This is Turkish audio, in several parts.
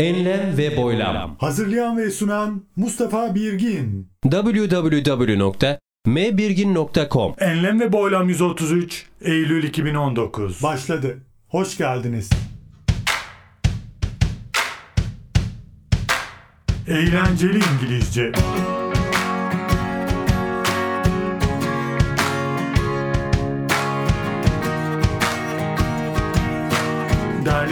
Enlem ve boylam. Hazırlayan ve sunan Mustafa Birgin. www.mbirgin.com Enlem ve Boylam 133 Eylül 2019. Başladı. Hoş geldiniz. Eğlenceli İngilizce.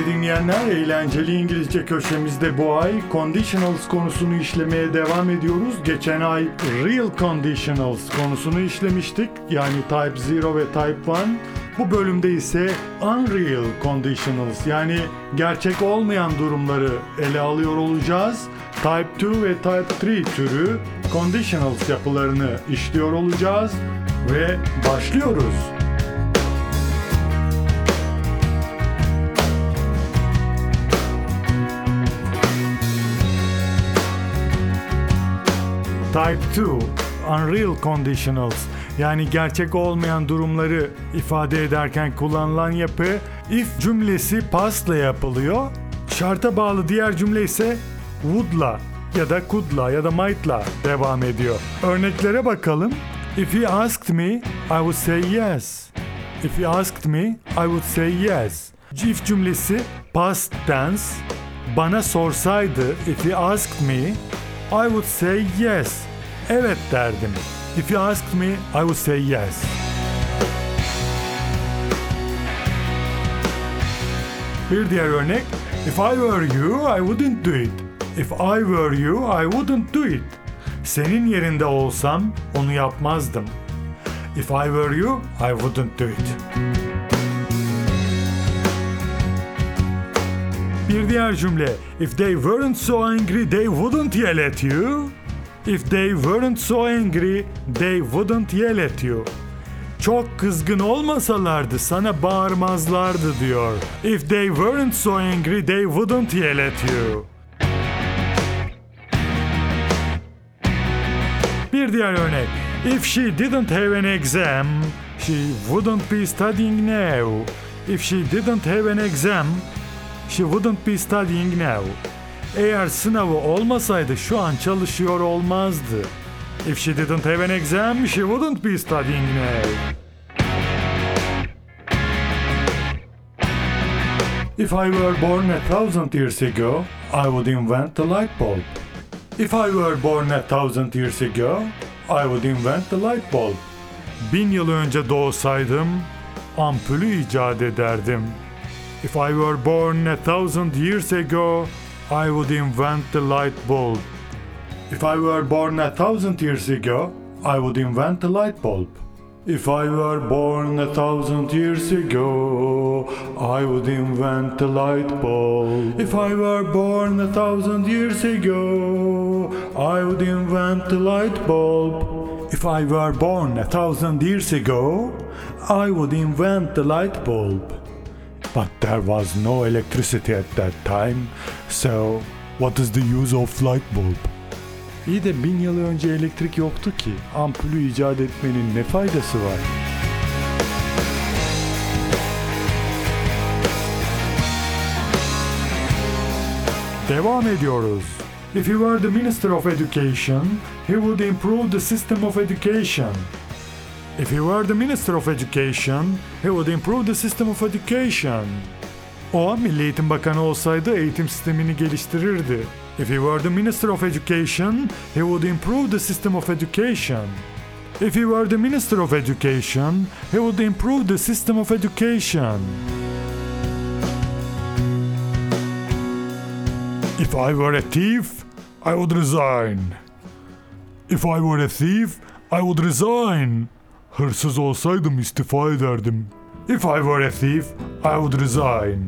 Dinleyenler, eğlenceli İngilizce köşemizde bu ay conditionals konusunu işlemeye devam ediyoruz. Geçen ay real conditionals konusunu işlemiştik. Yani type 0 ve type 1. Bu bölümde ise unreal conditionals yani gerçek olmayan durumları ele alıyor olacağız. Type 2 ve Type 3 türü conditionals yapılarını işliyor olacağız ve başlıyoruz. Type 2 Unreal Conditionals yani gerçek olmayan durumları ifade ederken kullanılan yapı if cümlesi pastla yapılıyor. Şarta bağlı diğer cümle ise would'la ya da could'la ya da might'la devam ediyor. Örneklere bakalım. If he asked me, I would say yes. If he asked me, I would say yes. If cümlesi past tense. Bana sorsaydı, if he asked me, I would say yes. Evet derdim. If you asked me, I would say yes. Bir diğer örnek. If I were you, I wouldn't do it. If I were you, I wouldn't do it. Senin yerinde olsam onu yapmazdım. If I were you, I wouldn't do it. Bir diğer cümle. If they weren't so angry, they wouldn't yell at you. If they weren't so angry, they wouldn't yell at you. Çok kızgın olmasalardı sana bağırmazlardı diyor. If they weren't so angry, they wouldn't yell at you. Bir diğer örnek. If she didn't have an exam, she wouldn't be studying now. If she didn't have an exam, she wouldn't be studying now. Eğer sınavı olmasaydı şu an çalışıyor olmazdı. If she didn't have an exam, she wouldn't be studying now. If I were born a thousand years ago, I would invent the light bulb. If I were born a thousand years ago, I would invent the light bulb. Bin yıl önce doğsaydım, ampulü icat ederdim. If I were born a thousand years ago, I would invent the light bulb. If I were born a thousand years ago, I would invent the light bulb. If I were born a thousand years ago, I would invent the light bulb. If I were born a thousand years ago, I would invent the light bulb. If I were born a thousand years ago, I would invent the light bulb. But there was no electricity at that time, so what is the use of light bulb? İyi de bin yıl önce elektrik yoktu ki. Ampulü icat etmenin ne faydası var? Devam ediyoruz. If he were the Minister of Education, he would improve the system of education. If he were the Minister of Education, he would improve the system of education. O, Milli Eğitim Bakanı olsaydı eğitim sistemini geliştirirdi. If he were the Minister of Education, he would improve the system of education. If he were the Minister of Education, he would improve the system of education. If I were a thief, I would resign. If I were a thief, I would resign. Hırsız olsaydım istifa ederdim. If I were a thief, I would resign.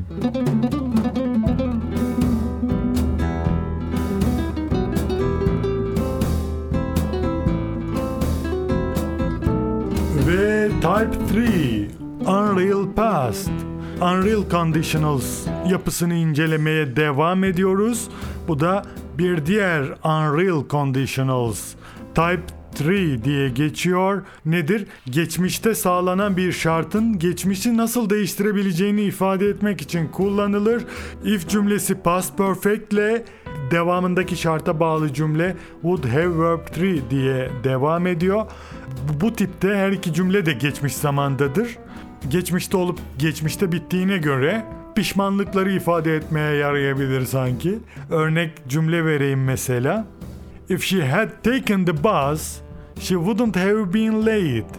Ve Type 3 Unreal Past Unreal Conditionals yapısını incelemeye devam ediyoruz. Bu da bir diğer Unreal Conditionals Type 3 diye geçiyor. Nedir? Geçmişte sağlanan bir şartın geçmişi nasıl değiştirebileceğini ifade etmek için kullanılır. If cümlesi past perfect ile devamındaki şarta bağlı cümle would have verb 3 diye devam ediyor. Bu, tipte her iki cümle de geçmiş zamandadır. Geçmişte olup geçmişte bittiğine göre pişmanlıkları ifade etmeye yarayabilir sanki. Örnek cümle vereyim mesela. If she had taken the bus, she wouldn't have been late.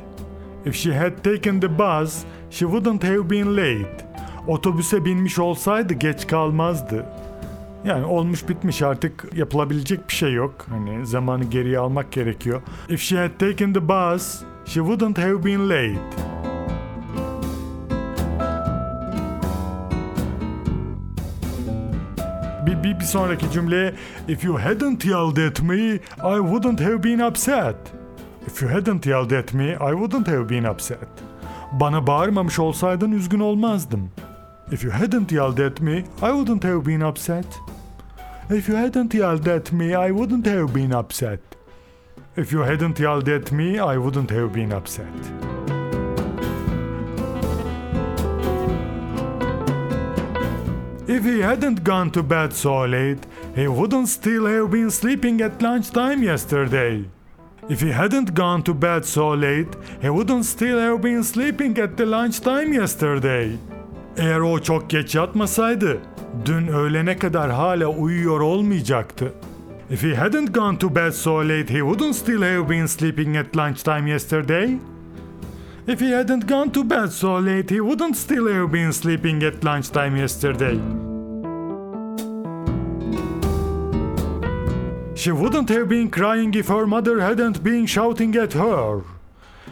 If she had taken the bus, she wouldn't have been late. Otobüse binmiş olsaydı geç kalmazdı. Yani olmuş bitmiş artık yapılabilecek bir şey yok. Hani zamanı geriye almak gerekiyor. If she had taken the bus, she wouldn't have been late. Bir, bir, sonraki cümle If you hadn't yelled at me, I wouldn't have been upset. If you hadn't yelled at me, I wouldn't have been upset. Bana bağırmamış olsaydın üzgün olmazdım. If you hadn't yelled at me, I wouldn't have been upset. If you hadn't yelled at me, I wouldn't have been upset. If you hadn't yelled at me, I wouldn't have been upset. If he hadn't gone to bed so late, he wouldn't still have been sleeping at lunchtime yesterday. If he hadn't gone to bed so late, he wouldn't still have been sleeping at the lunchtime yesterday. Eğer o çok geç yatmasaydı, dün öğlene kadar hala uyuyor olmayacaktı. If he hadn't gone to bed so late, he wouldn't still have been sleeping at lunchtime yesterday. If he hadn't gone to bed so late, he wouldn't still have been sleeping at lunchtime yesterday. She wouldn't have been crying if her mother hadn't been shouting at her.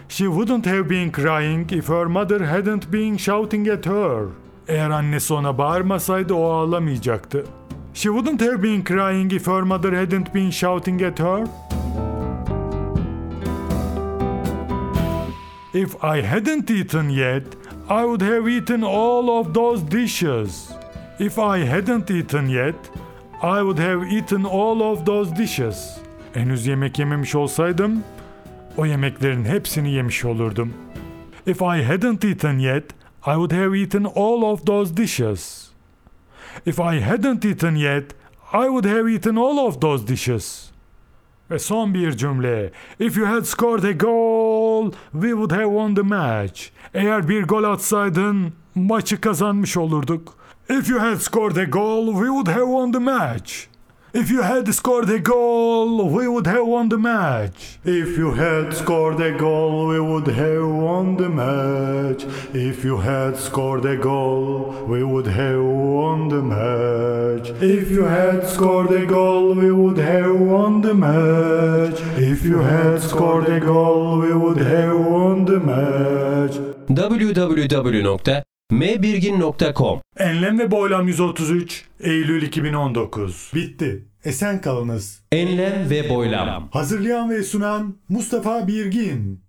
She wouldn't have been crying if her mother hadn't been shouting at her. Eğer annesi ona bağırmasaydı o ağlamayacaktı. She wouldn't have been crying if her mother hadn't been shouting at her. If I hadn't eaten yet, I would have eaten all of those dishes. If I hadn't eaten yet, I would have eaten all of those dishes. Henüz yemek yememiş olsaydım, o yemeklerin hepsini yemiş olurdum. If I hadn't eaten yet, I would have eaten all of those dishes. If I hadn't eaten yet, I would have eaten all of those dishes. Ve son bir cümle. If you had scored a goal, we would have won the match. Eğer bir gol atsaydın, maçı kazanmış olurduk. If you had scored a goal, we would have won the match. If you had scored a goal, we would have won the match. If you had scored a goal, we would have won the match. If you had scored a goal, we would have won the match. If you had scored a goal, we would have won the match. If you had scored a goal, we would have won the match. www.mbirgin.com Enlem ve Boylam 133 Eylül 2019 Bitti. Esen kalınız. Enlem ve boylam. Hazırlayan ve sunan Mustafa Birgin.